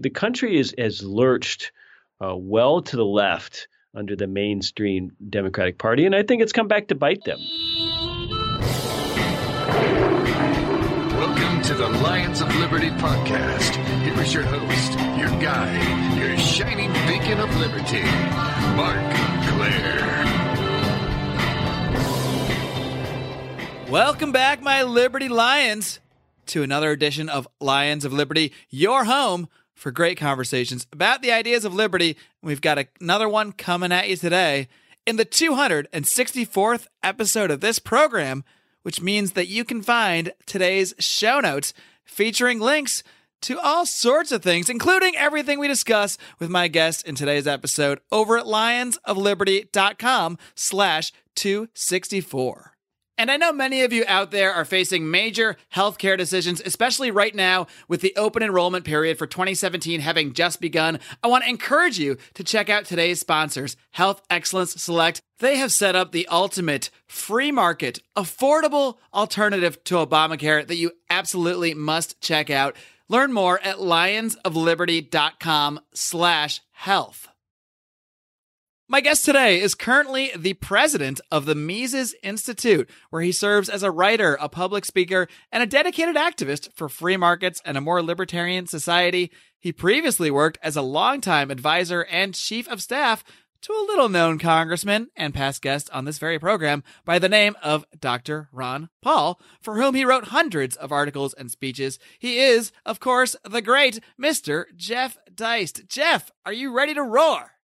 the country is has lurched uh, well to the left under the mainstream Democratic Party, and I think it's come back to bite them. Welcome to the Lions of Liberty podcast. Here is your host, your guide, your shining beacon of liberty, Marc Clair. Welcome back, my Liberty Lions, to another edition of Lions of Liberty, your home for great conversations about the ideas of liberty. We've got another one coming at you today in the 264th episode of this program, which means that you can find today's show notes featuring links to all sorts of things, including everything we discuss with my guest in today's episode over at lionsofliberty.com slash 264. And I know many of you out there are facing major healthcare decisions, especially right now with the open enrollment period for 2017 having just begun. I want to encourage you to check out today's sponsors, Health Excellence Select. They have set up the ultimate free market, affordable alternative to Obamacare that you absolutely must check out. Learn more at lionsofliberty.com slash health. My guest today is currently the president of the Mises Institute, where he serves as a writer, a public speaker, and a dedicated activist for free markets and a more libertarian society. He previously worked as a longtime advisor and chief of staff to a little known congressman and past guest on this very program by the name of Dr. Ron Paul, for whom he wrote hundreds of articles and speeches. He is, of course, the great Mr. Jeff Deist. Jeff, are you ready to roar?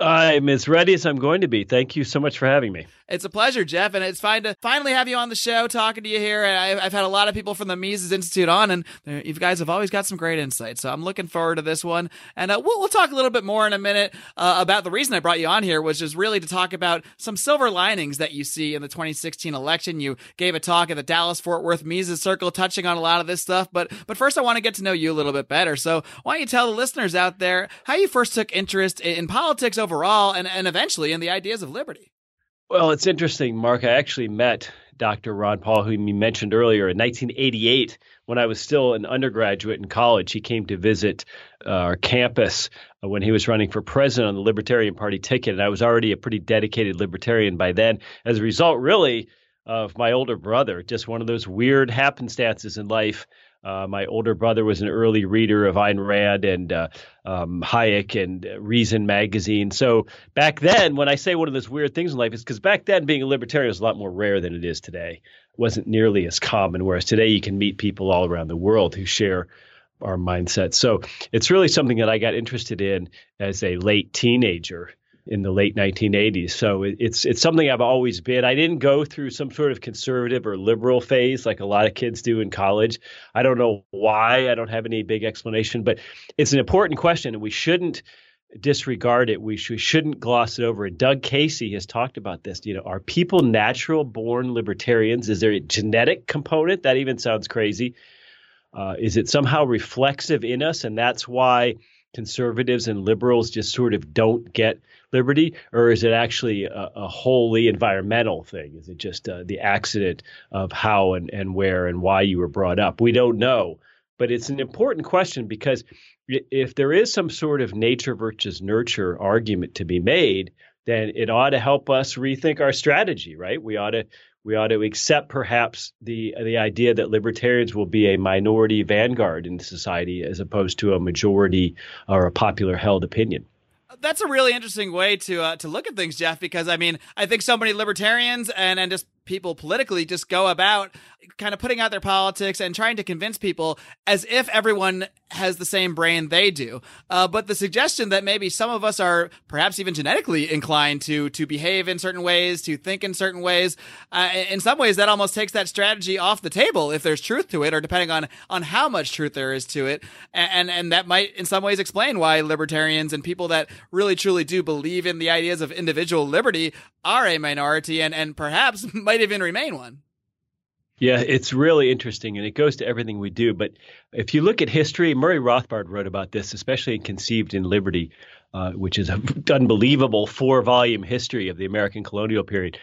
I'm as ready as I'm going to be. Thank you so much for having me. It's a pleasure, Jeff, and it's fine to finally have you on the show talking to you here. And I've had a lot of people from the Mises Institute on, and you guys have always got some great insights. So I'm looking forward to this one. And uh, we'll, we'll, talk a little bit more in a minute uh, about the reason I brought you on here, which is really to talk about some silver linings that you see in the 2016 election. You gave a talk at the Dallas Fort Worth Mises Circle touching on a lot of this stuff. But, but first, I want to get to know you a little bit better. So why don't you tell the listeners out there how you first took interest in, in politics overall and, and eventually in the ideas of liberty? Well, it's interesting, Marc. I actually met Dr. Ron Paul, whom you mentioned earlier, in 1988 when I was still an undergraduate in college. He came to visit uh, our campus uh, when he was running for president on the Libertarian Party ticket. And I was already a pretty dedicated libertarian by then. As a result, really, of my older brother, just one of those weird happenstances in life uh, my older brother was an early reader of Ayn Rand and uh, um, Hayek and Reason magazine. So back then, when I say one of those weird things in life, is because back then being a libertarian was a lot more rare than it is today. It wasn't nearly as common. Whereas today, you can meet people all around the world who share our mindset. So it's really something that I got interested in as a late teenager in the late 1980s. So it, it's it's something I've always been. I didn't go through some sort of conservative or liberal phase like a lot of kids do in college. I don't know why. I don't have any big explanation, but it's an important question, and we shouldn't disregard it. We, sh- we shouldn't gloss it over. And Doug Casey has talked about this. You know, are people natural born libertarians? Is there a genetic component? That even sounds crazy. Uh, is it somehow reflexive in us, and that's why conservatives and liberals just sort of don't get liberty, or is it actually a, a wholly environmental thing? Is it just uh, the accident of how and, and where and why you were brought up? We don't know. But it's an important question because if there is some sort of nature versus nurture argument to be made, then it ought to help us rethink our strategy, right? We ought to we ought to accept perhaps the the idea that libertarians will be a minority vanguard in society as opposed to a majority or a popular held opinion that's a really interesting way to uh, to look at things, Jeff. Because I mean, I think so many libertarians and and just people politically just go about kind of putting out their politics and trying to convince people as if everyone has the same brain they do. Uh, but the suggestion that maybe some of us are perhaps even genetically inclined to to behave in certain ways, to think in certain ways, uh, in some ways that almost takes that strategy off the table if there's truth to it, or depending on on how much truth there is to it, and and that might in some ways explain why libertarians and people that really truly do believe in the ideas of individual liberty are a minority and and perhaps might might even remain one. Yeah, it's really interesting, and it goes to everything we do. But if you look at history, Murray Rothbard wrote about this, especially in Conceived in Liberty, uh, which is an unbelievable four volume history of the American colonial period.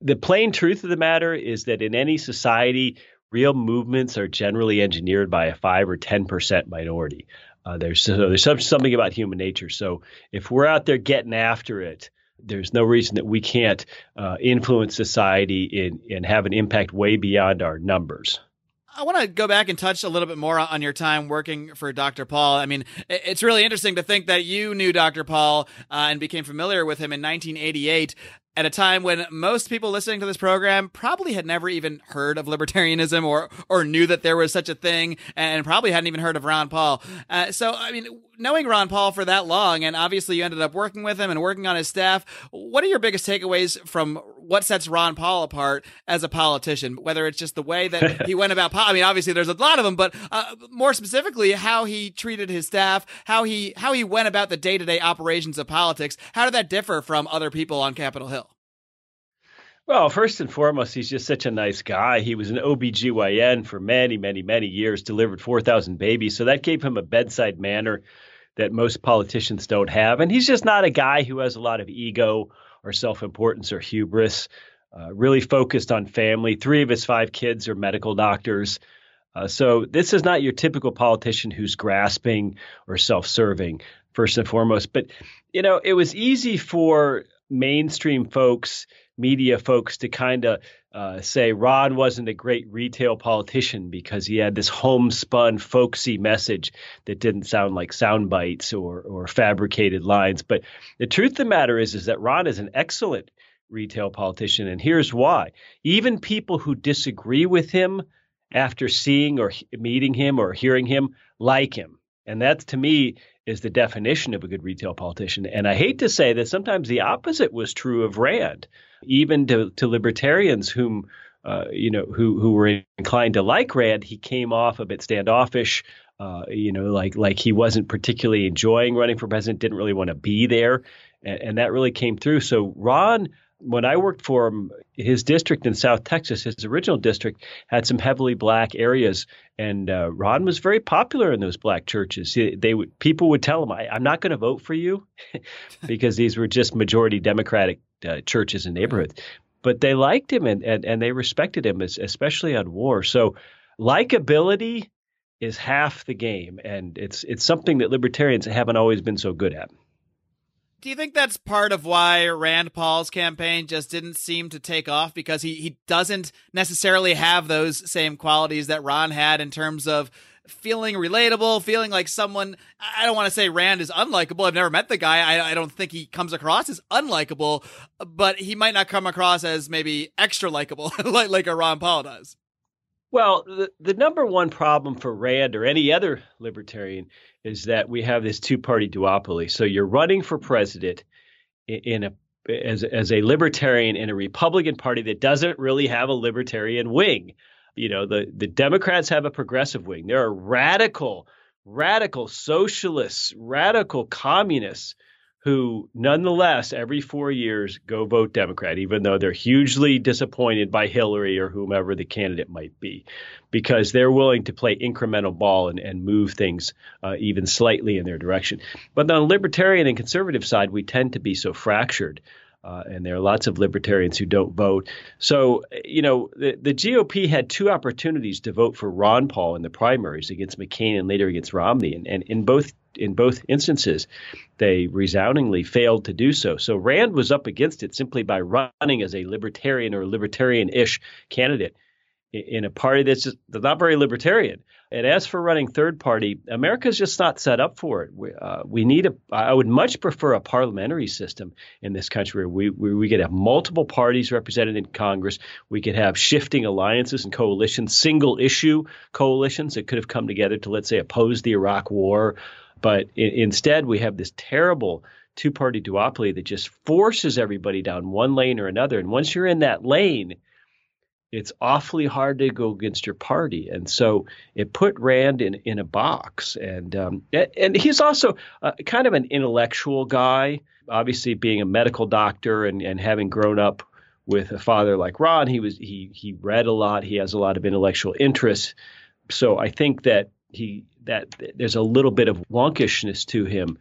The plain truth of the matter is that in any society, real movements are generally engineered by a 5 or 10% minority. Uh, there's there's something about human nature. So if we're out there getting after it, there's no reason that we can't uh, influence society and, and have an impact way beyond our numbers. I want to go back and touch a little bit more on your time working for Dr. Paul. I mean, it's really interesting to think that you knew Dr. Paul uh, and became familiar with him in 1988 at a time when most people listening to this program probably had never even heard of libertarianism or or knew that there was such a thing and probably hadn't even heard of Ron Paul. Uh, so I mean, knowing Ron Paul for that long and obviously you ended up working with him and working on his staff, what are your biggest takeaways from what sets Ron Paul apart as a politician? Whether it's just the way that he went about I mean, obviously there's a lot of them, but uh, more specifically how he treated his staff, how he how he went about the day-to-day operations of politics. How did that differ from other people on Capitol Hill? Well, first and foremost, he's just such a nice guy. He was an OBGYN for many, many, many years, delivered 4,000 babies. So that gave him a bedside manner that most politicians don't have. And he's just not a guy who has a lot of ego or self importance or hubris. Uh, really focused on family. Three of his five kids are medical doctors. Uh, so this is not your typical politician who's grasping or self serving, first and foremost. But, you know, it was easy for mainstream folks media folks to kind of uh, say Ron wasn't a great retail politician because he had this homespun, folksy message that didn't sound like sound bites or, or fabricated lines. But the truth of the matter is, is that Ron is an excellent retail politician, and here's why. Even people who disagree with him after seeing or meeting him or hearing him like him. And that to me is the definition of a good retail politician. And I hate to say that sometimes the opposite was true of Rand even to, to libertarians whom uh, you know who who were inclined to like Rand, he came off a bit standoffish. Uh, you know, like like he wasn't particularly enjoying running for president, didn't really want to be there, and, and that really came through. So Ron when I worked for him, his district in South Texas, his original district, had some heavily black areas, and uh, Ron was very popular in those black churches. They, they would people would tell him, I, am not going to vote for you," because these were just majority Democratic uh, churches and neighborhoods. But they liked him and, and, and they respected him, especially on war. So likability is half the game, and it's it's something that libertarians haven't always been so good at. Do you think that's part of why Rand Paul's campaign just didn't seem to take off because he, he doesn't necessarily have those same qualities that Ron had in terms of feeling relatable, feeling like someone. I don't want to say Rand is unlikable. I've never met the guy. I, I don't think he comes across as unlikable, but he might not come across as maybe extra likable like like a Ron Paul does. Well, the, the number one problem for Rand or any other libertarian is that we have this two party duopoly. So you're running for president in, a as as a libertarian in a Republican Party that doesn't really have a libertarian wing. You know, the, the Democrats have a progressive wing. There are radical, radical socialists, radical communists who nonetheless every four years go vote Democrat, even though they're hugely disappointed by Hillary or whomever the candidate might be, because they're willing to play incremental ball and, and move things uh, even slightly in their direction. But on the libertarian and conservative side, we tend to be so fractured uh, and there are lots of libertarians who don't vote. So, you know, the, the GOP had two opportunities to vote for Ron Paul in the primaries against McCain and later against Romney, and, and in both in both instances, they resoundingly failed to do so. So Rand was up against it simply by running as a libertarian or libertarian-ish candidate in a party that's just not very libertarian. And as for running third party, America's just not set up for it. We, uh, we need a. I would much prefer a parliamentary system in this country where we, where we could have multiple parties represented in Congress. We could have shifting alliances and coalitions, single issue coalitions that could have come together to, let's say, oppose the Iraq War. But in, instead, we have this terrible two party duopoly that just forces everybody down one lane or another. And once you're in that lane, it's awfully hard to go against your party, and so it put Rand in in a box. And um, and he's also uh, kind of an intellectual guy. Obviously, being a medical doctor and and having grown up with a father like Ron, he was he he read a lot. He has a lot of intellectual interests. So I think that he that there's a little bit of wonkishness to him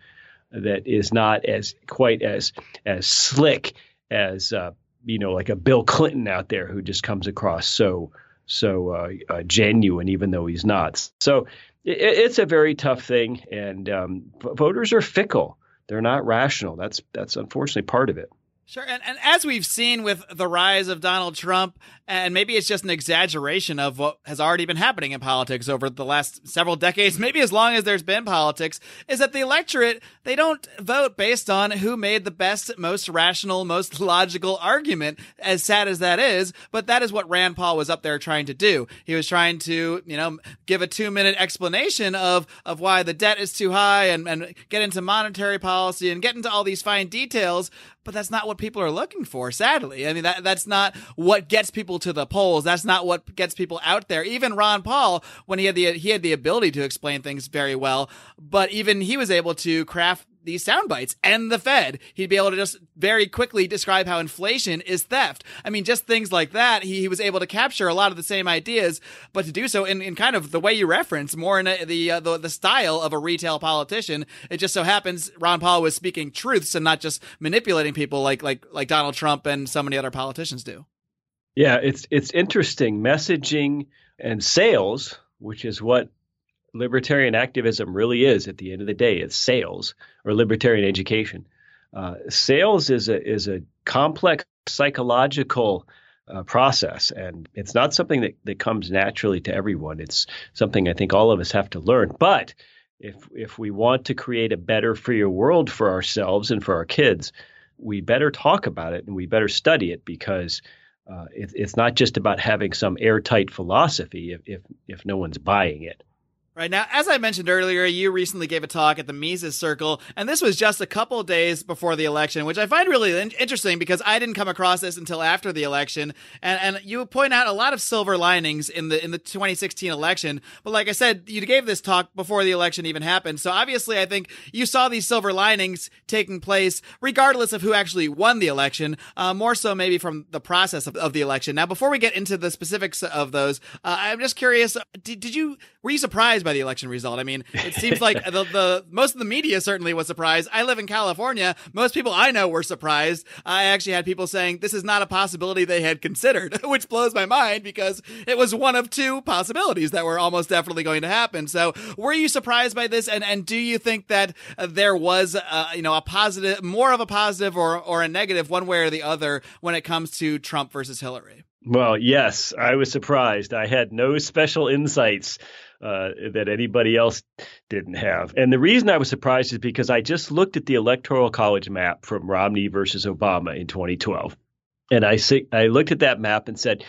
that is not as quite as as slick as uh, you know, like a Bill Clinton out there who just comes across so so uh, uh, genuine, even though he's not. So it, it's a very tough thing, and um, voters are fickle. They're not rational. That's that's unfortunately part of it. Sure. And, and as we've seen with the rise of Donald Trump, and maybe it's just an exaggeration of what has already been happening in politics over the last several decades, maybe as long as there's been politics, is that the electorate, they don't vote based on who made the best, most rational, most logical argument, as sad as that is. But that is what Rand Paul was up there trying to do. He was trying to, you know, give a two minute explanation of, of why the debt is too high and, and get into monetary policy and get into all these fine details but that's not what people are looking for sadly. I mean that that's not what gets people to the polls. That's not what gets people out there. Even ron paul when he had the he had the ability to explain things very well but even he was able to craft these sound bites and the Fed. He'd be able to just very quickly describe how inflation is theft. I mean, just things like that. He, he was able to capture a lot of the same ideas, but to do so in, in kind of the way you reference, more in a, the, uh, the the style of a retail politician. It just so happens Ron Paul was speaking truths and not just manipulating people like like like Donald Trump and so many other politicians do. Yeah, it's it's interesting messaging and sales, which is what libertarian activism really is at the end of the day it's sales or libertarian education. Uh, sales is a is a complex psychological uh, process and it's not something that, that comes naturally to everyone. It's something i think all of us have to learn. But if if we want to create a better freer world for ourselves and for our kids we better talk about it and we better study it because uh, it, it's not just about having some airtight philosophy if, if if no one's buying it Right now, as I mentioned earlier, you recently gave a talk at the Mises Circle, and this was just a couple days before the election, which I find really in- interesting because I didn't come across this until after the election. And, and you point out a lot of silver linings in the in the 2016 election. But like I said, you gave this talk before the election even happened, so obviously, I think you saw these silver linings taking place regardless of who actually won the election. Uh, more so, maybe from the process of, of, the election. Now, before we get into the specifics of those, uh, I'm just curious: did, did you were you surprised by the election result? I mean, it seems like the, the most of the media certainly was surprised. I live in California. Most people I know were surprised. I actually had people saying this is not a possibility they had considered, which blows my mind because it was one of two possibilities that were almost definitely going to happen. So, were you surprised by this? And and do you think that uh, there was, uh, you know, a positive, more of a positive or or a negative, one way or the other, when it comes to Trump versus Hillary? Well, yes, I was surprised. I had no special insights uh, that anybody else didn't have. And the reason I was surprised is because I just looked at the electoral college map from Romney versus Obama in 2012. And I, I looked at that map and said,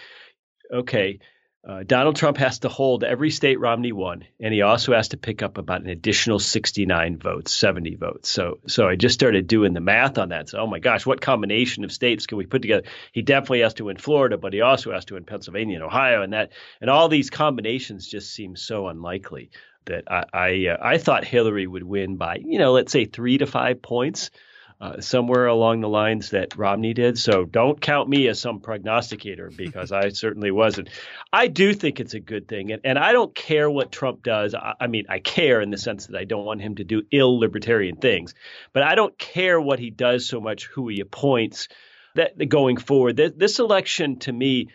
okay, uh, Donald Trump has to hold every state Romney won, and he also has to pick up about an additional 69 votes, 70 votes. So, so I just started doing the math on that. So, oh my gosh, what combination of states can we put together? He definitely has to win Florida, but he also has to win Pennsylvania and Ohio, and that, and all these combinations just seem so unlikely that I, I, uh, I thought Hillary would win by, you know, let's say three to five points uh, somewhere along the lines that Romney did. So don't count me as some prognosticator because I certainly wasn't. I do think it's a good thing. And, and I don't care what Trump does. I, I, mean, I care in the sense that I don't want him to do ill libertarian things, but I don't care what he does so much, who he appoints that going forward. This, this election to me,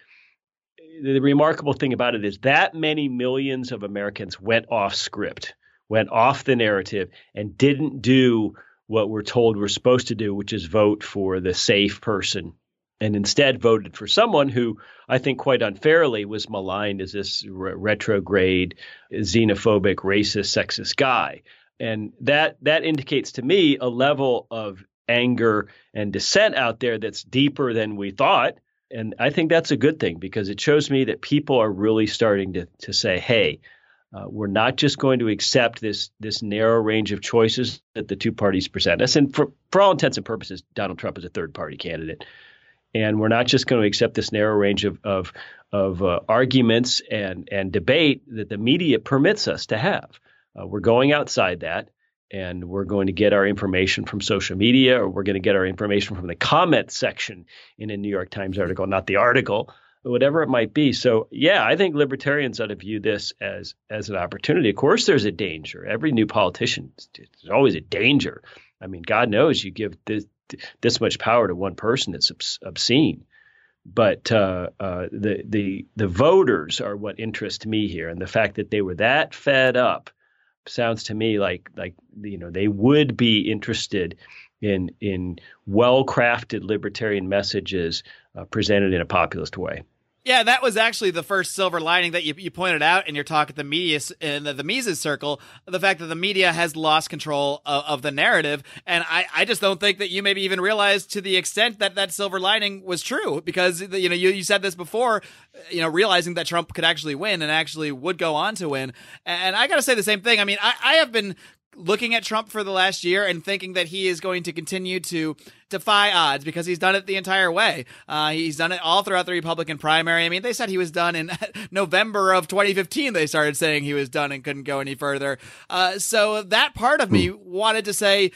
the remarkable thing about it is that many millions of Americans went off script, went off the narrative, and didn't do what we're told we're supposed to do, which is vote for the safe person, and instead voted for someone who I think quite unfairly was maligned as this re- retrograde, xenophobic, racist, sexist guy. And that that indicates to me a level of anger and dissent out there that's deeper than we thought. And I think that's a good thing because it shows me that people are really starting to to say, hey, uh, we're not just going to accept this this narrow range of choices that the two parties present us. And for, for all intents and purposes, Donald Trump is a third party candidate. And we're not just going to accept this narrow range of of, of uh, arguments and and debate that the media permits us to have. Uh, we're going outside that, and we're going to get our information from social media, or we're going to get our information from the comment section in a New York Times article, not the article whatever it might be. So yeah, I think libertarians ought to view this as as an opportunity. Of course, there's a danger. Every new politician, there's always a danger. I mean, God knows you give this this much power to one person, it's obscene. but uh, uh, the the the voters are what interest me here, and the fact that they were that fed up sounds to me like like you know they would be interested in in well crafted libertarian messages uh, presented in a populist way. Yeah, that was actually the first silver lining that you, you pointed out in your talk at the media in the, the Mises circle. The fact that the media has lost control of, of, the narrative, and I, I just don't think that you maybe even realized to the extent that that silver lining was true because you know you, you said this before, you know realizing that Trump could actually win and actually would go on to win, and I got to say the same thing. I mean, I, I have been looking at Trump for the last year and thinking that he is going to continue to defy odds because he's done it the entire way. Uh, he's done it all throughout the Republican primary. I mean, they said he was done in November of 2015. They started saying he was done and couldn't go any further. Uh, so that part of me wanted to say,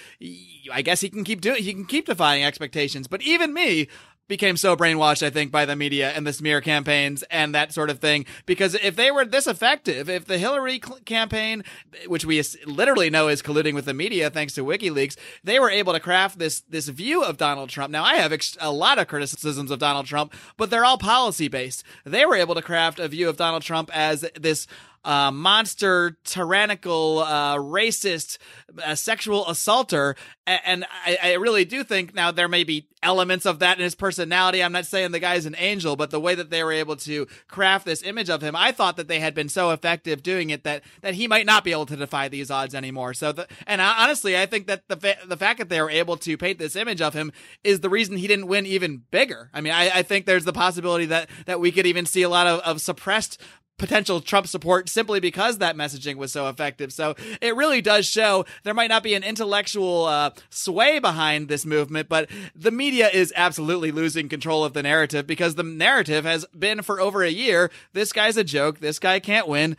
I guess he can keep doing, he can keep defying expectations. But even me, became so brainwashed, I think, by the media and the smear campaigns and that sort of thing. Because if they were this effective, if the Hillary cl- campaign, which we literally know is colluding with the media thanks to WikiLeaks, they were able to craft this this view of Donald Trump. Now, I have ex- a lot of criticisms of Donald Trump, but they're all policy based. They were able to craft a view of Donald Trump as this uh, monster, tyrannical, uh, racist, uh, sexual assaulter. And, I, I, really do think now there may be elements of that in his personality. I'm not saying the guy's an angel, but the way that they were able to craft this image of him, I thought that they had been so effective doing it that that he might not be able to defy these odds anymore. So, the, and I, honestly, I think that the fa- the fact that they were able to paint this image of him is the reason he didn't win even bigger. I mean, I, I think there's the possibility that that we could even see a lot of, of suppressed potential Trump support simply because that messaging was so effective. So it really does show there might not be an intellectual uh, sway behind this movement, but the media is absolutely losing control of the narrative because the narrative has been for over a year. This guy's a joke. This guy can't win.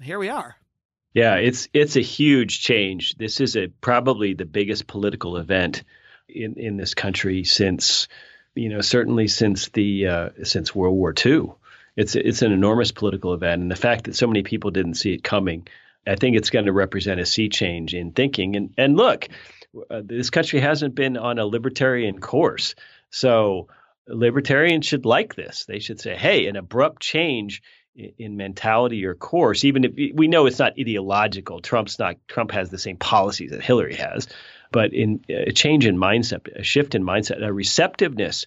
Here we are. Yeah, it's it's a huge change. This is a probably the biggest political event in in this country since you know certainly since the uh, since World War II it's it's an enormous political event, and the fact that so many people didn't see it coming, I think it's going to represent a sea change in thinking. And and look, uh, this country hasn't been on a libertarian course, so libertarians should like this. They should say, "Hey, an abrupt change." in mentality or course, even if we know it's not ideological. Trump's not Trump has the same policies that Hillary has, but in a change in mindset, a shift in mindset, a receptiveness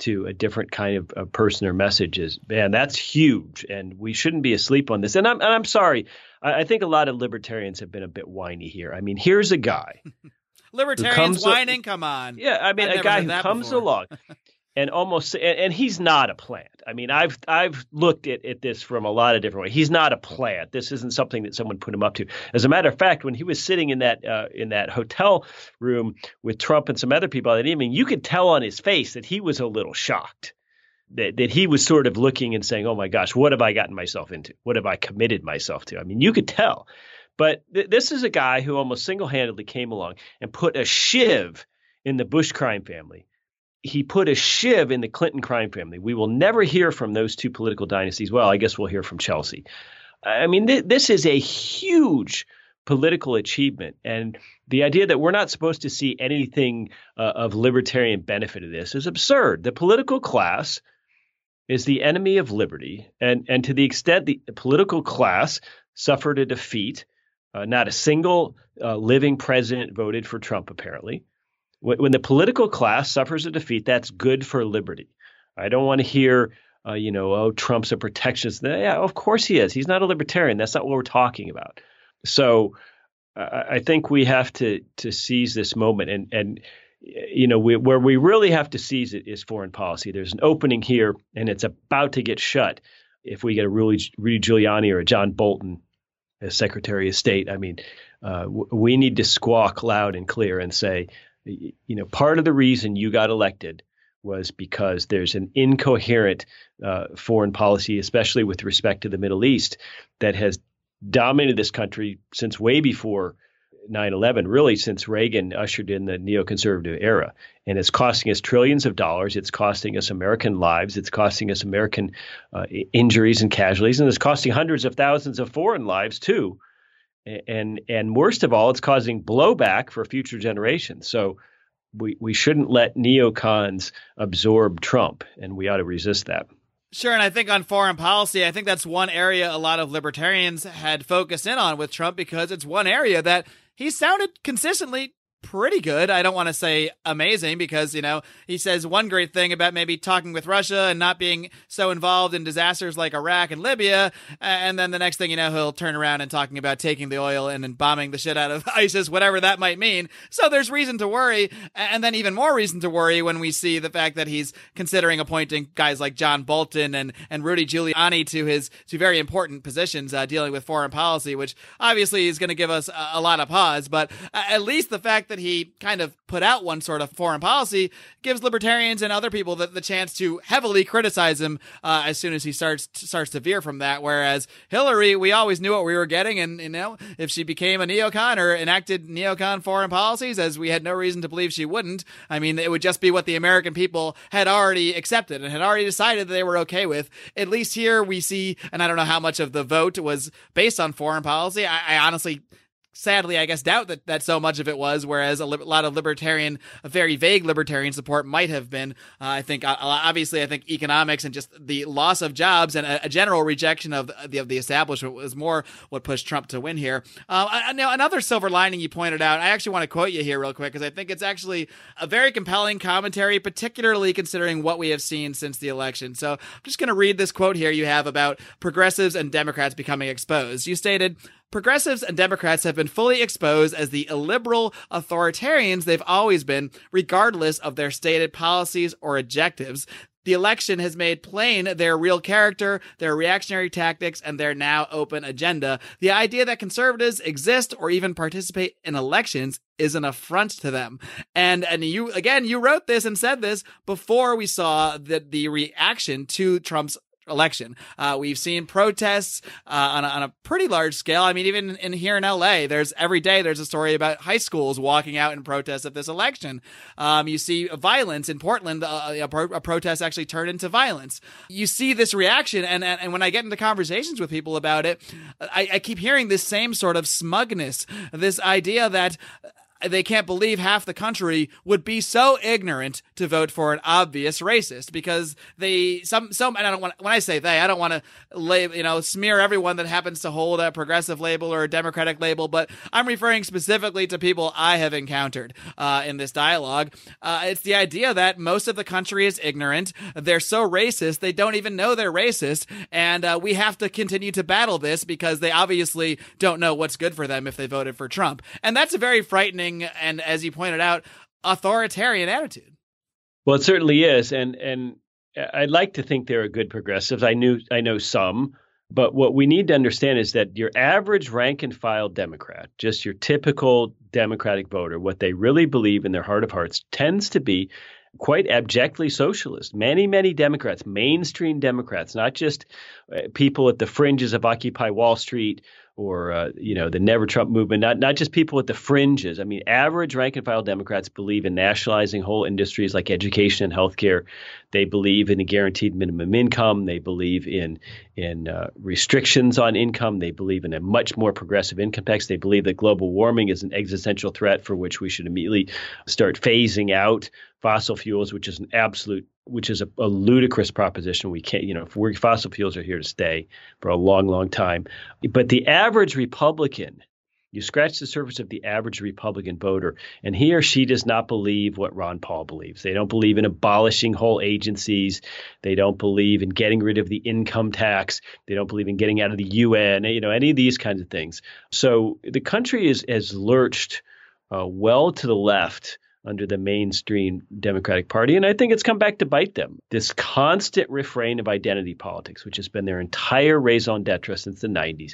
to a different kind of, of person or message is man that's huge and we shouldn't be asleep on this. And i'm, and I'm sorry I, I think a lot of libertarians have been a bit whiny here. I mean here's a guy libertarians whining? Come on. Yeah i mean I've a guy who comes before. along and almost and, and, he's not a plant. I mean, I've I've looked at, at this from a lot of different ways. He's not a plant. This isn't something that someone put him up to. As a matter of fact, when he was sitting in that uh, in that hotel room with Trump and some other people that evening, you could tell on his face that he was a little shocked. That, that he was sort of looking and saying, "Oh my gosh, what have I gotten myself into? What have I committed myself to?" I mean, you could tell. But th- this is a guy who almost single-handedly came along and put a shiv in the Bush crime family he put a shiv in the Clinton crime family. We will never hear from those two political dynasties. Well, I guess we'll hear from Chelsea. I mean, th- this is a huge political achievement. And the idea that we're not supposed to see anything uh, of libertarian benefit of this is absurd. The political class is the enemy of liberty. And, and to the extent the political class suffered a defeat, uh, not a single uh, living president voted for Trump, apparently when the political class suffers a defeat, that's good for liberty. I don't want to hear, uh, you know, oh, Trump's a protectionist. Yeah, of course he is. He's not a libertarian. That's not what we're talking about. So uh, I think we have to to seize this moment, and and you know, we, where we really have to seize it is foreign policy. There's an opening here, and it's about to get shut if we get a Rudy, Rudy Giuliani or a John Bolton as Secretary of State. I mean, uh, we need to squawk loud and clear and say you know, part of the reason you got elected was because there's an incoherent uh, foreign policy, especially with respect to the Middle East, that has dominated this country since way before 9 11, really since Reagan ushered in the neoconservative era. And it's costing us trillions of dollars. It's costing us American lives. It's costing us American uh, injuries and casualties. And it's costing hundreds of thousands of foreign lives, too and and worst of all, it's causing blowback for future generations. So we, we shouldn't let neocons absorb Trump, and we ought to resist that. Sure, and I think on foreign policy, I think that's one area a lot of libertarians had focused in on with Trump because it's one area that he sounded consistently pretty good. I don't want to say amazing because, you know, he says one great thing about maybe talking with Russia and not being so involved in disasters like Iraq and Libya. And then the next thing you know, he'll turn around and talking about taking the oil and then bombing the shit out of ISIS, whatever that might mean. So there's reason to worry. And then even more reason to worry when we see the fact that he's considering appointing guys like John Bolton and, and Rudy Giuliani to his, to very important positions, uh, dealing with foreign policy, which obviously is going to give us a, a lot of pause. But at least the fact that he kind of put out one sort of foreign policy gives libertarians and other people the, the chance to heavily criticize him uh, as soon as he starts starts to veer from that. Whereas Hillary, we always knew what we were getting, and you know if she became a neocon or enacted neocon foreign policies, as we had no reason to believe she wouldn't, I mean it would just be what the American people had already accepted and had already decided that they were okay with. At least here we see, and I don't know how much of the vote was based on foreign policy. I, I honestly sadly, I guess, doubt that, that so much of it was, whereas a li- lot of libertarian, a very vague libertarian support might have been. Uh, I think, uh, obviously, I think economics and just the loss of jobs and a, a general rejection of the, of the establishment was more what pushed Trump to win here. Uh, now, another silver lining you pointed out, I actually want to quote you here real quick because I think it's actually a very compelling commentary, particularly considering what we have seen since the election. So I'm just going to read this quote here you have about progressives and Democrats becoming exposed. You stated, Progressives and Democrats have been fully exposed as the illiberal authoritarians they've always been, regardless of their stated policies or objectives. The election has made plain their real character, their reactionary tactics, and their now open agenda. The idea that conservatives exist or even participate in elections is an affront to them. And and you again, you wrote this and said this before we saw that the reaction to Trump's election. Uh, we've seen protests uh, on, a, on, a, pretty large scale. I mean, even in here in LA, there's every day there's a story about high schools walking out in protest of this election. Um, you see violence in Portland. Uh, a, pro- a, protest actually turned into violence. You see this reaction, and, and, and when I get into conversations with people about it, I, I keep hearing this same sort of smugness, this idea that they can't believe half the country would be so ignorant to vote for an obvious racist because they some some and I don't want when I say they I don't want to lay you know smear everyone that happens to hold a progressive label or a democratic label but I'm referring specifically to people I have encountered uh, in this dialogue. Uh, it's the idea that most of the country is ignorant they're so racist they don't even know they're racist and uh, we have to continue to battle this because they obviously don't know what's good for them if they voted for Trump. And that's a very frightening and, as you pointed out, authoritarian attitude. Well, it certainly is, and and I'd like to think there are good progressives. I knew I know some, but what we need to understand is that your average rank and file Democrat, just your typical Democratic voter, what they really believe in their heart of hearts tends to be quite abjectly socialist. Many, many Democrats, mainstream Democrats, not just uh, people at the fringes of Occupy Wall Street or uh, you know the Never Trump movement, not not just people at the fringes. I mean, average rank and file Democrats believe in nationalizing whole industries like education and healthcare. They believe in a guaranteed minimum income. They believe in in uh, restrictions on income. They believe in a much more progressive income tax. They believe that global warming is an existential threat for which we should immediately start phasing out fossil fuels, which is an absolute which is a, a, ludicrous proposition. We can't, you know, we're, fossil fuels are here to stay for a long, long time. But the average Republican, you scratch the surface of the average Republican voter, and he or she does not believe what Ron Paul believes. They don't believe in abolishing whole agencies. They don't believe in getting rid of the income tax. They don't believe in getting out of the UN. You know, any of these kinds of things. So the country is has lurched uh, well to the left under the mainstream Democratic Party. And I think it's come back to bite them. This constant refrain of identity politics, which has been their entire raison d'etre since the 90s.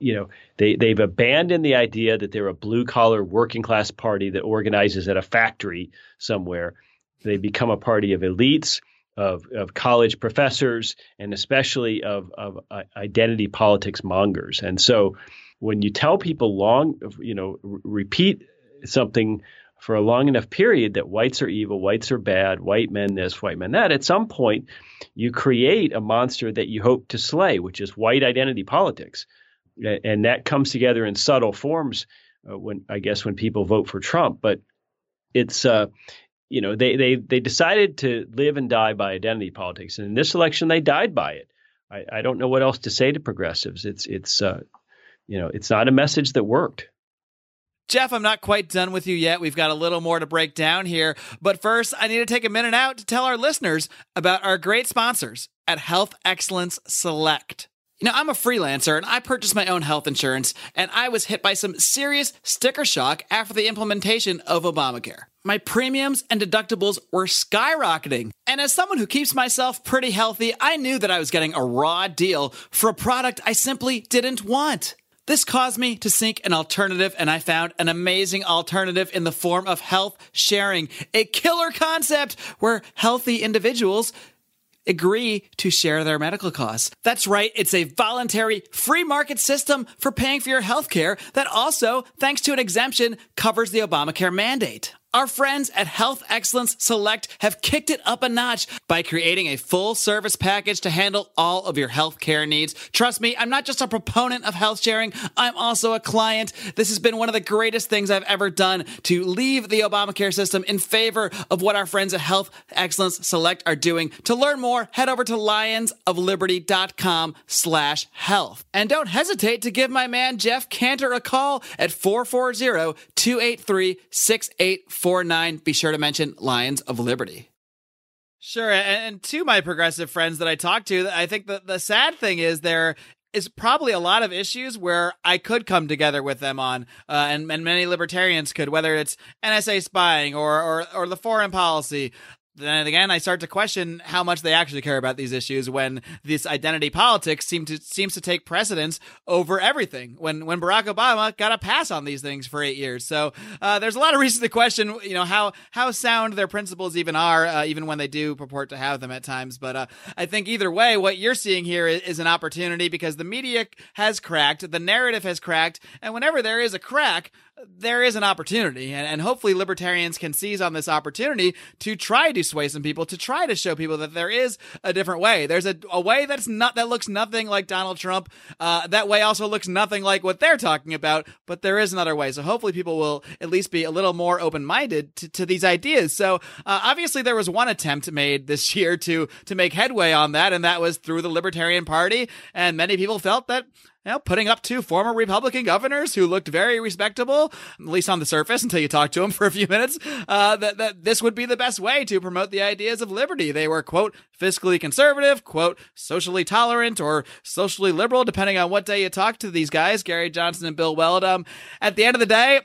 You know, they, they've abandoned the idea that they're a blue collar working class party that organizes at a factory somewhere. They become a party of elites, of, of college professors, and especially of, of uh, identity politics mongers. And so when you tell people long, you know, r- repeat something for a long enough period that whites are evil, whites are bad, white men this, white men that, at some point you create a monster that you hope to slay, which is white identity politics. And that comes together in subtle forms uh, when I guess when people vote for Trump. But it's uh, you know they they they decided to live and die by identity politics, and in this election they died by it. I, I don't know what else to say to progressives. It's it's uh, you know it's not a message that worked. Jeff, I'm not quite done with you yet. We've got a little more to break down here. But first, I need to take a minute out to tell our listeners about our great sponsors at Health Excellence Select. You know, I'm a freelancer and I purchased my own health insurance, and I was hit by some serious sticker shock after the implementation of Obamacare. My premiums and deductibles were skyrocketing. And as someone who keeps myself pretty healthy, I knew that I was getting a raw deal for a product I simply didn't want. This caused me to seek an alternative, and I found an amazing alternative in the form of health sharing, a killer concept where healthy individuals agree to share their medical costs. That's right, it's a voluntary free market system for paying for your health care that also, thanks to an exemption, covers the Obamacare mandate. Our friends at Health Excellence Select have kicked it up a notch by creating a full service package to handle all of your health care needs. Trust me, I'm not just a proponent of health sharing, I'm also a client. This has been one of the greatest things I've ever done to leave the Obamacare system in favor of what our friends at Health Excellence Select are doing. To learn more, head over to lionsofliberty.com slash health. And don't hesitate to give my man Jeff Cantor a call at 440 283 6849. Be sure to mention Lions of Liberty. Sure. And to my progressive friends that I talk to, I think that the sad thing is there is probably a lot of issues where I could come together with them on, uh, and, and many libertarians could, whether it's NSA spying or, or, or the foreign policy then again, I start to question how much they actually care about these issues when this identity politics seem to seems to take precedence over everything. When when Barack Obama got a pass on these things for eight years, so uh, there's a lot of reasons to question, you know, how how sound their principles even are, uh, even when they do purport to have them at times. But uh, I think either way, what you're seeing here is, is an opportunity because the media has cracked, the narrative has cracked, and whenever there is a crack, there is an opportunity, and, and hopefully libertarians can seize on this opportunity to try to sway some people, to try to show people that there is a different way. There's a, a way that's not that looks nothing like Donald Trump. Uh, that way also looks nothing like what they're talking about, but there is another way. So hopefully people will at least be a little more open minded to, to, these ideas. So uh, obviously there was one attempt made this year to to make headway on that, and that was through the Libertarian Party, and many people felt that you know, putting up two former Republican governors who looked very respectable, at least on the surface, until you talk to them for a few minutes, uh, that, that this would be the best way to promote the ideas of liberty. They were, quote, fiscally conservative, quote, socially tolerant or socially liberal, depending on what day you talk to these guys, Gary Johnson and Bill Weld. Um, at the end of the day,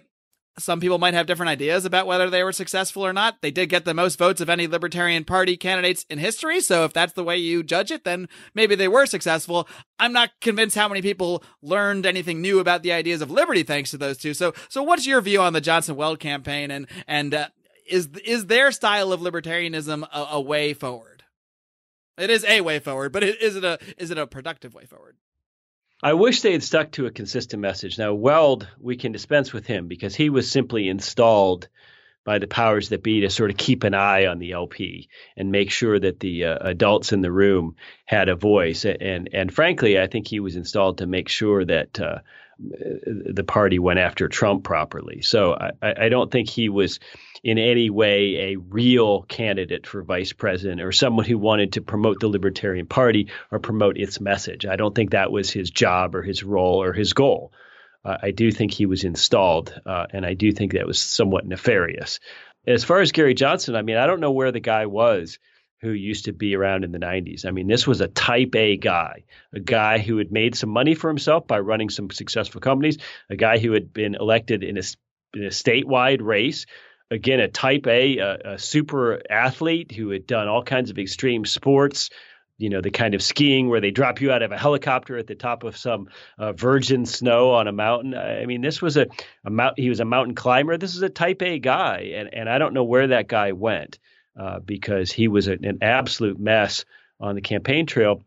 some people might have different ideas about whether they were successful or not. They did get the most votes of any Libertarian Party candidates in history. So if that's the way you judge it, then maybe they were successful. I'm not convinced how many people learned anything new about the ideas of liberty thanks to those two. So, so what's your view on the Johnson Weld campaign and, and, uh, is, is their style of libertarianism a, a way forward? It is a way forward, but is it a, is it a productive way forward? I wish they had stuck to a consistent message. Now, Weld, we can dispense with him because he was simply installed by the powers that be to sort of keep an eye on the LP and make sure that the uh, adults in the room had a voice. And and frankly, I think he was installed to make sure that uh, the party went after Trump properly. So I, I don't think he was in any way a real candidate for vice president or someone who wanted to promote the Libertarian Party or promote its message. I don't think that was his job or his role or his goal. Uh, I do think he was installed, uh, and I do think that was somewhat nefarious. As far as Gary Johnson, I mean, I don't know where the guy was who used to be around in the 90s. I mean, this was a type A guy, a guy who had made some money for himself by running some successful companies, a guy who had been elected in a, in a statewide race. Again, a type A, a, a super athlete who had done all kinds of extreme sports, you know the kind of skiing where they drop you out of a helicopter at the top of some uh, virgin snow on a mountain. I mean, this was a, a mount. He was a mountain climber. This is a Type A guy, and and I don't know where that guy went uh, because he was a, an absolute mess on the campaign trail.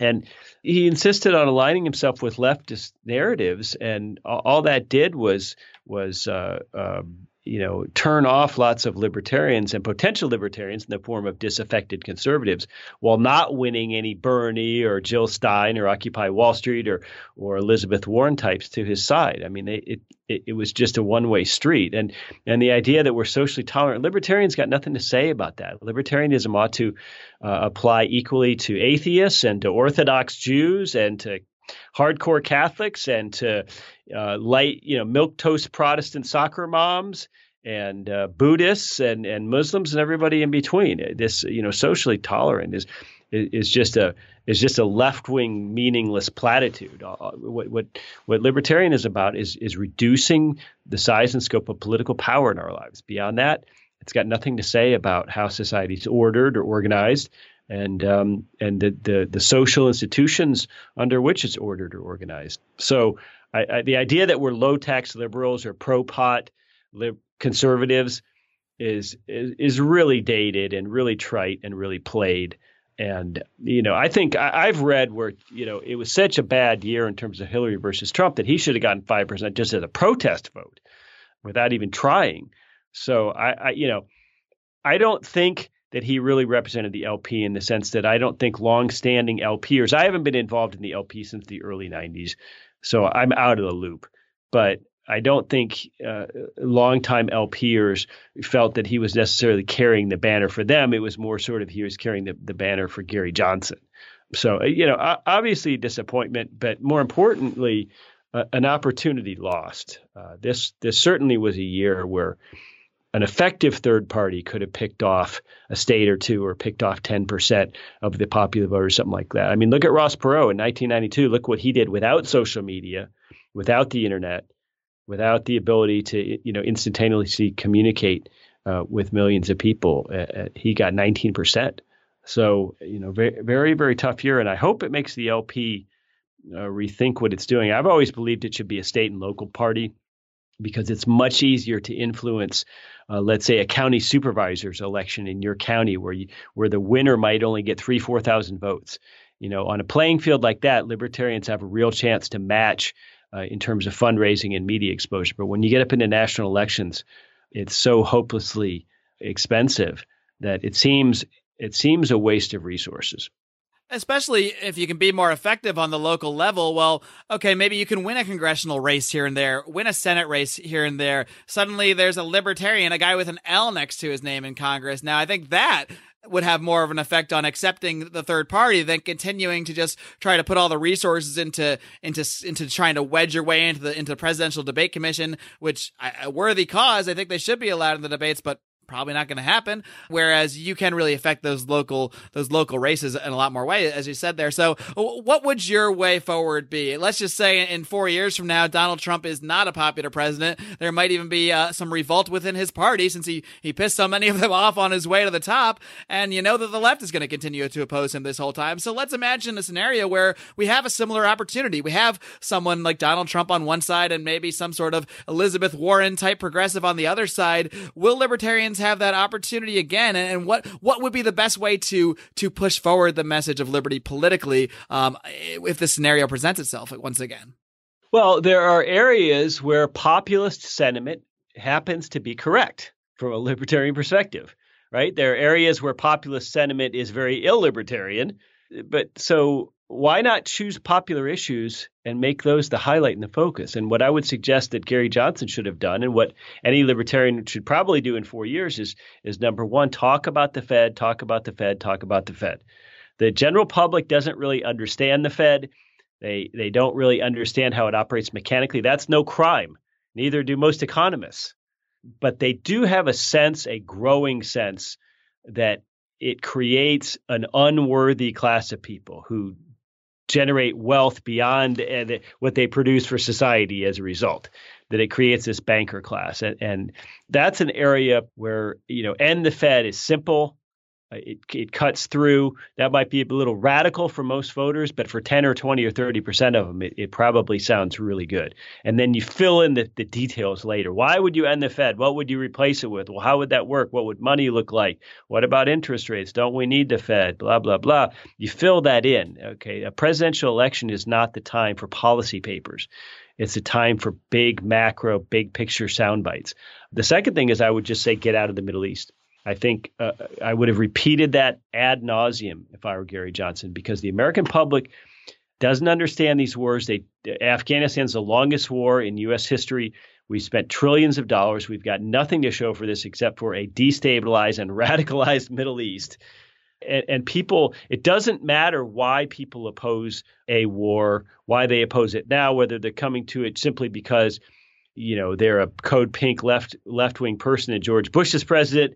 And he insisted on aligning himself with leftist narratives, and all, that did was was uh, um, you know, turn off lots of libertarians and potential libertarians in the form of disaffected conservatives while not winning any Bernie or Jill Stein or Occupy Wall Street or or Elizabeth Warren types to his side. I mean, they, it, it it was just a one way street, and and the idea that we're socially tolerant, libertarians got nothing to say about that. Libertarianism ought to uh, apply equally to atheists and to Orthodox Jews and to hardcore Catholics and to uh, light, you know, milk toast Protestant soccer moms and uh, Buddhists and and Muslims and everybody in between. This, you know, socially tolerant is is just a is just a left wing meaningless platitude. Uh, uh, what what what libertarian is about is is reducing the size and scope of political power in our lives. Beyond that, it's got nothing to say about how society's ordered or organized and um, and the, the, the social institutions under which it's ordered or organized. So I, I, the idea that we're low tax liberals or pro pot lib- conservatives is, is is really dated and really trite and really played. And you know, I think I, have read where you know it was such a bad year in terms of Hillary versus Trump that he should have gotten five percent just as a protest vote, without even trying. So I, I you know, I don't think that he really represented the LP in the sense that I don't think longstanding LPers, I haven't been involved in the LP since the early 90s, so I'm out of the loop. But I don't think uh, longtime LPers felt that he was necessarily carrying the banner for them. It was more sort of he was carrying the, the banner for Gary Johnson. So, uh, you know, obviously disappointment, but more importantly, uh, an opportunity lost. Uh, this this certainly was a year where an effective third party could have picked off a state or two or picked off 10% of the popular vote or something like that. I mean, look at Ross Perot in 1992. Look what he did without social media, without the internet, without the ability to, you know, instantaneously communicate uh, with millions of people. Uh, uh he got 19%. So, you know, very, very, very tough year. And I hope it makes the LP uh, rethink what it's doing. I've always believed it should be a state and local party because it's much easier to influence, uh, let's say, a county supervisor's election in your county where you, where the winner might only get three, four thousand votes. You know, on a playing field like that, libertarians have a real chance to match uh, in terms of fundraising and media exposure. But when you get up into national elections, it's so hopelessly expensive that it seems it seems a waste of resources. Especially if you can be more effective on the local level. Well, okay, maybe you can win a congressional race here and there, win a Senate race here and there. Suddenly there's a libertarian, a guy with an L next to his name in Congress. Now, I think that would have more of an effect on accepting the third party than continuing to just try to put all the resources into into into trying to wedge your way into the into the presidential debate commission, which a worthy cause. I think they should be allowed in the debates, but probably not going to happen whereas you can really affect those local those local races in a lot more way as you said there. So what would your way forward be? Let's just say in 4 years from now Donald Trump is not a popular president. There might even be uh, some revolt within his party since he he pissed so many of them off on his way to the top. And you know that the left is going to continue to oppose him this whole time. So let's imagine a scenario where we have a similar opportunity. We have someone like Donald Trump on one side and maybe some sort of Elizabeth Warren type progressive on the other side. Will libertarians have that opportunity again? And what what would be the best way to to push forward the message of liberty politically um, if this scenario presents itself once again? Well, there are areas where populist sentiment happens to be correct from a libertarian perspective, right? There are areas where populist sentiment is very illibertarian, but so why not choose popular issues and make those the highlight and the focus? And what I would suggest that Gary Johnson should have done, and what any libertarian should probably do in four years, is is number one, talk about the Fed, talk about the Fed, talk about the Fed. The general public doesn't really understand the Fed. They they don't really understand how it operates mechanically. That's no crime. Neither do most economists. But they do have a sense, a growing sense, that it creates an unworthy class of people who generate wealth beyond uh, what they produce for society as a result that it creates this banker class. And, and that's an area where you know end the fed is simple Uh, it, it cuts through. That might be a little radical for most voters, but for 10 or 20 or 30 percent of them, it, it, probably sounds really good. And then you fill in the, the details later. Why would you end the Fed? What would you replace it with? Well, how would that work? What would money look like? What about interest rates? Don't we need the Fed? Blah, blah, blah. You fill that in. Okay. A presidential election is not the time for policy papers. It's a time for big macro, big picture sound bites. The second thing is I would just say get out of the Middle East. I think uh, I would have repeated that ad nauseum if I were Gary Johnson because the American public doesn't understand these wars. They Afghanistan's the longest war in U.S. history. We spent trillions of dollars. We've got nothing to show for this except for a destabilized and radicalized Middle East. And, and, people, it doesn't matter why people oppose a war, why they oppose it now, whether they're coming to it simply because, you know, they're a code pink left left wing person and George Bush is president,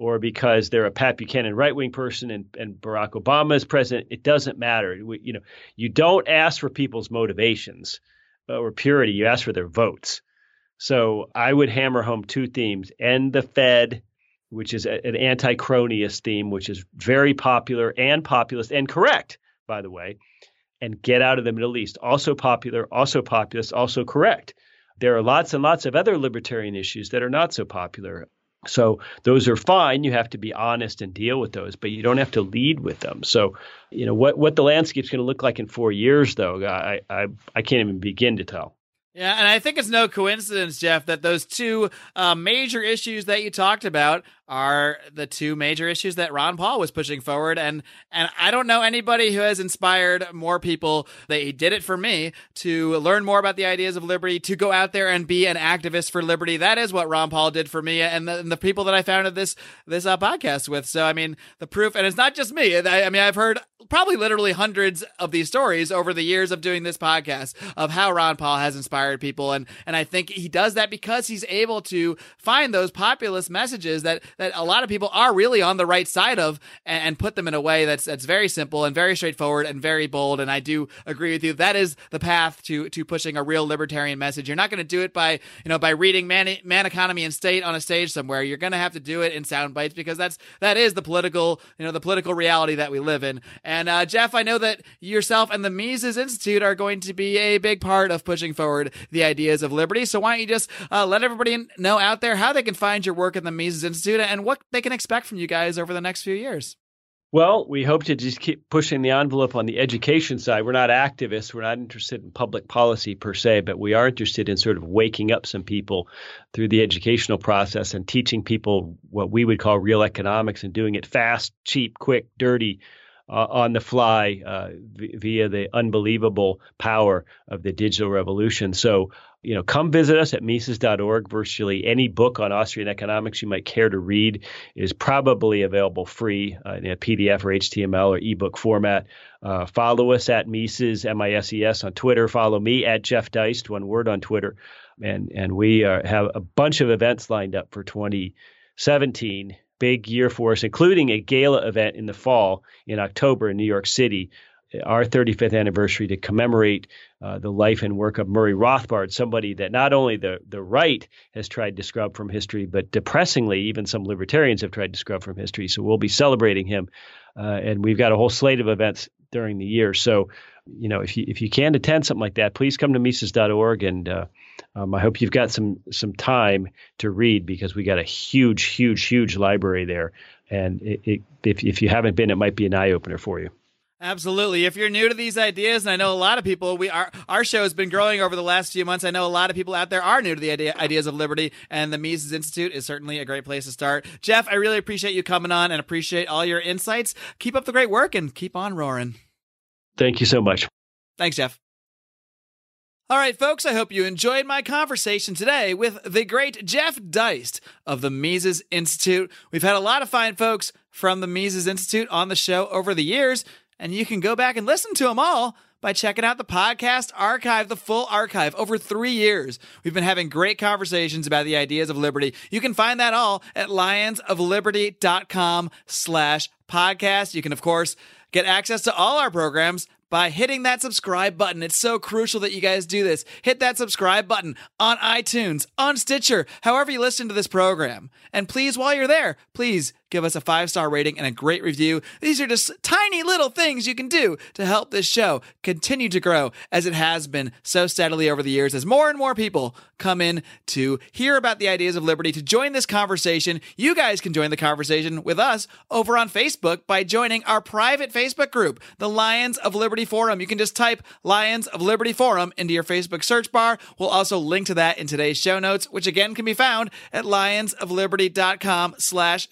or because they're a Pat Buchanan right wing person and, and Barack Obama is president. It doesn't matter. We, you know, you don't ask for people's motivations uh, or purity. You ask for their votes. So I would hammer home two themes: end the Fed, which is a, an anti-cronyist theme, which is very popular and populist and correct, by the way, and get out of the Middle East. Also popular, also populist, also correct. There are lots and lots of other libertarian issues that are not so popular. So those are fine. You have to be honest and deal with those, but you don't have to lead with them. So, you know what what the landscape's going to look like in four years, though, I I I can't even begin to tell. Yeah, and I think it's no coincidence, Jeff, that those two uh, major issues that you talked about are the two major issues that Ron Paul was pushing forward. And and I don't know anybody who has inspired more people. That he did it for me to learn more about the ideas of liberty, to go out there and be an activist for liberty. That is what Ron Paul did for me and the, and the people that I founded this this uh, podcast with. So I mean, the proof, and it's not just me. I, I mean, I've heard probably literally hundreds of these stories over the years of doing this podcast of how Ron Paul has inspired people, and and I think he does that because he's able to find those populist messages that that a lot of people are really on the right side of and, and, put them in a way that's that's very simple and very straightforward and very bold. And I do agree with you. That is the path to to pushing a real libertarian message. You're not going to do it by you know by reading man, man economy and state on a stage somewhere. You're going to have to do it in sound bites because that's that is the political you know the political reality that we live in. And uh, Jeff, I know that yourself and the Mises Institute are going to be a big part of pushing forward the ideas of liberty. So why don't you just uh, let everybody know out there how they can find your work at the Mises Institute and what they can expect from you guys over the next few years. Well, we hope to just keep pushing the envelope on the education side. We're not activists. We're not interested in public policy per se, but we are interested in sort of waking up some people through the educational process and teaching people what we would call real economics and doing it fast, cheap, quick, dirty, uh, on the fly uh, via the unbelievable power of the digital revolution. So, you know, come visit us at Mises.org. Virtually any book on Austrian economics you might care to read is probably available free uh, in a PDF or HTML or ebook format. Uh, follow us at Mises, M-I-S-E-S on Twitter. Follow me at Jeff Deist, one word on Twitter. And, and we uh, have a bunch of events lined up for 2017 big year for us, including a gala event in the fall in October in New York City, our 35th anniversary to commemorate uh, the life and work of Murray Rothbard, somebody that not only the, the right has tried to scrub from history, but depressingly, even some libertarians have tried to scrub from history. So we'll be celebrating him. Uh, and we've got a whole slate of events during the year. So, you know, if you, if you can attend something like that, please come to Mises.org and uh, um, I hope you've got some some time to read because we got a huge, huge, huge library there, and it, it, if if you haven't been, it might be an eye opener for you. Absolutely. If you're new to these ideas, and I know a lot of people, we our our show has been growing over the last few months. I know a lot of people out there are new to the idea, ideas of liberty, and the Mises Institute is certainly a great place to start. Jeff, I really appreciate you coming on and appreciate all your insights. Keep up the great work and keep on roaring. Thank you so much. Thanks, Jeff. All right, folks, I hope you enjoyed my conversation today with the great Jeff Deist of the Mises Institute. We've had a lot of fine folks from the Mises Institute on the show over the years, and you can go back and listen to them all by checking out the podcast archive, the full archive over three years. We've been having great conversations about the ideas of liberty. You can find that all at lionsofliberty.com slash podcast. You can, of course, get access to all our programs by hitting that subscribe button. It's so crucial that you guys do this. Hit that subscribe button on iTunes, on Stitcher, however you listen to this program. And please, while you're there, please give us a five star rating and a great review. These are just tiny little things you can do to help this show continue to grow as it has been so steadily over the years as more and more people come in to hear about the ideas of liberty, to join this conversation. You guys can join the conversation with us over on Facebook by joining our private Facebook group, the Lions of Liberty Forum. You can just type Lions of Liberty Forum into your Facebook search bar. We'll also link to that in today's show notes, which again can be found at lionsofliberty.com slash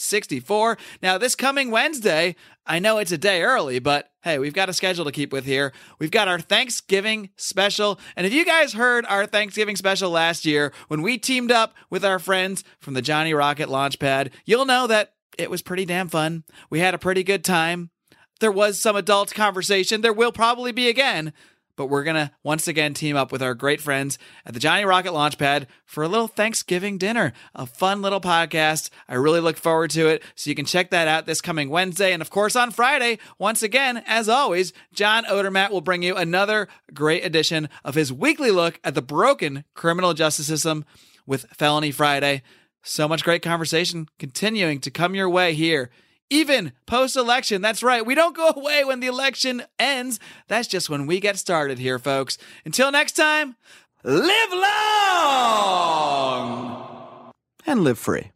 264. Now, this coming Wednesday, I know it's a day early, but hey, we've got a schedule to keep with here. We've got our Thanksgiving special. And if you guys heard our Thanksgiving special last year when we teamed up with our friends from the Johnny Rocket Launchpad, you'll know that it was pretty damn fun. We had a pretty good time. There was some adult conversation. There will probably be again but we're going to once again team up with our great friends at the Johnny Rocket Launchpad for a little Thanksgiving dinner. A fun little podcast. I really look forward to it. So you can check that out this coming Wednesday. And of course, on Friday, once again, as always, John Odermatt will bring you another great edition of his weekly look at the broken criminal justice system with Felony Friday. So much great conversation continuing to come your way here even post election. That's right. We don't go away when the election ends. That's just when we get started here, folks. Until next time, live long and live free.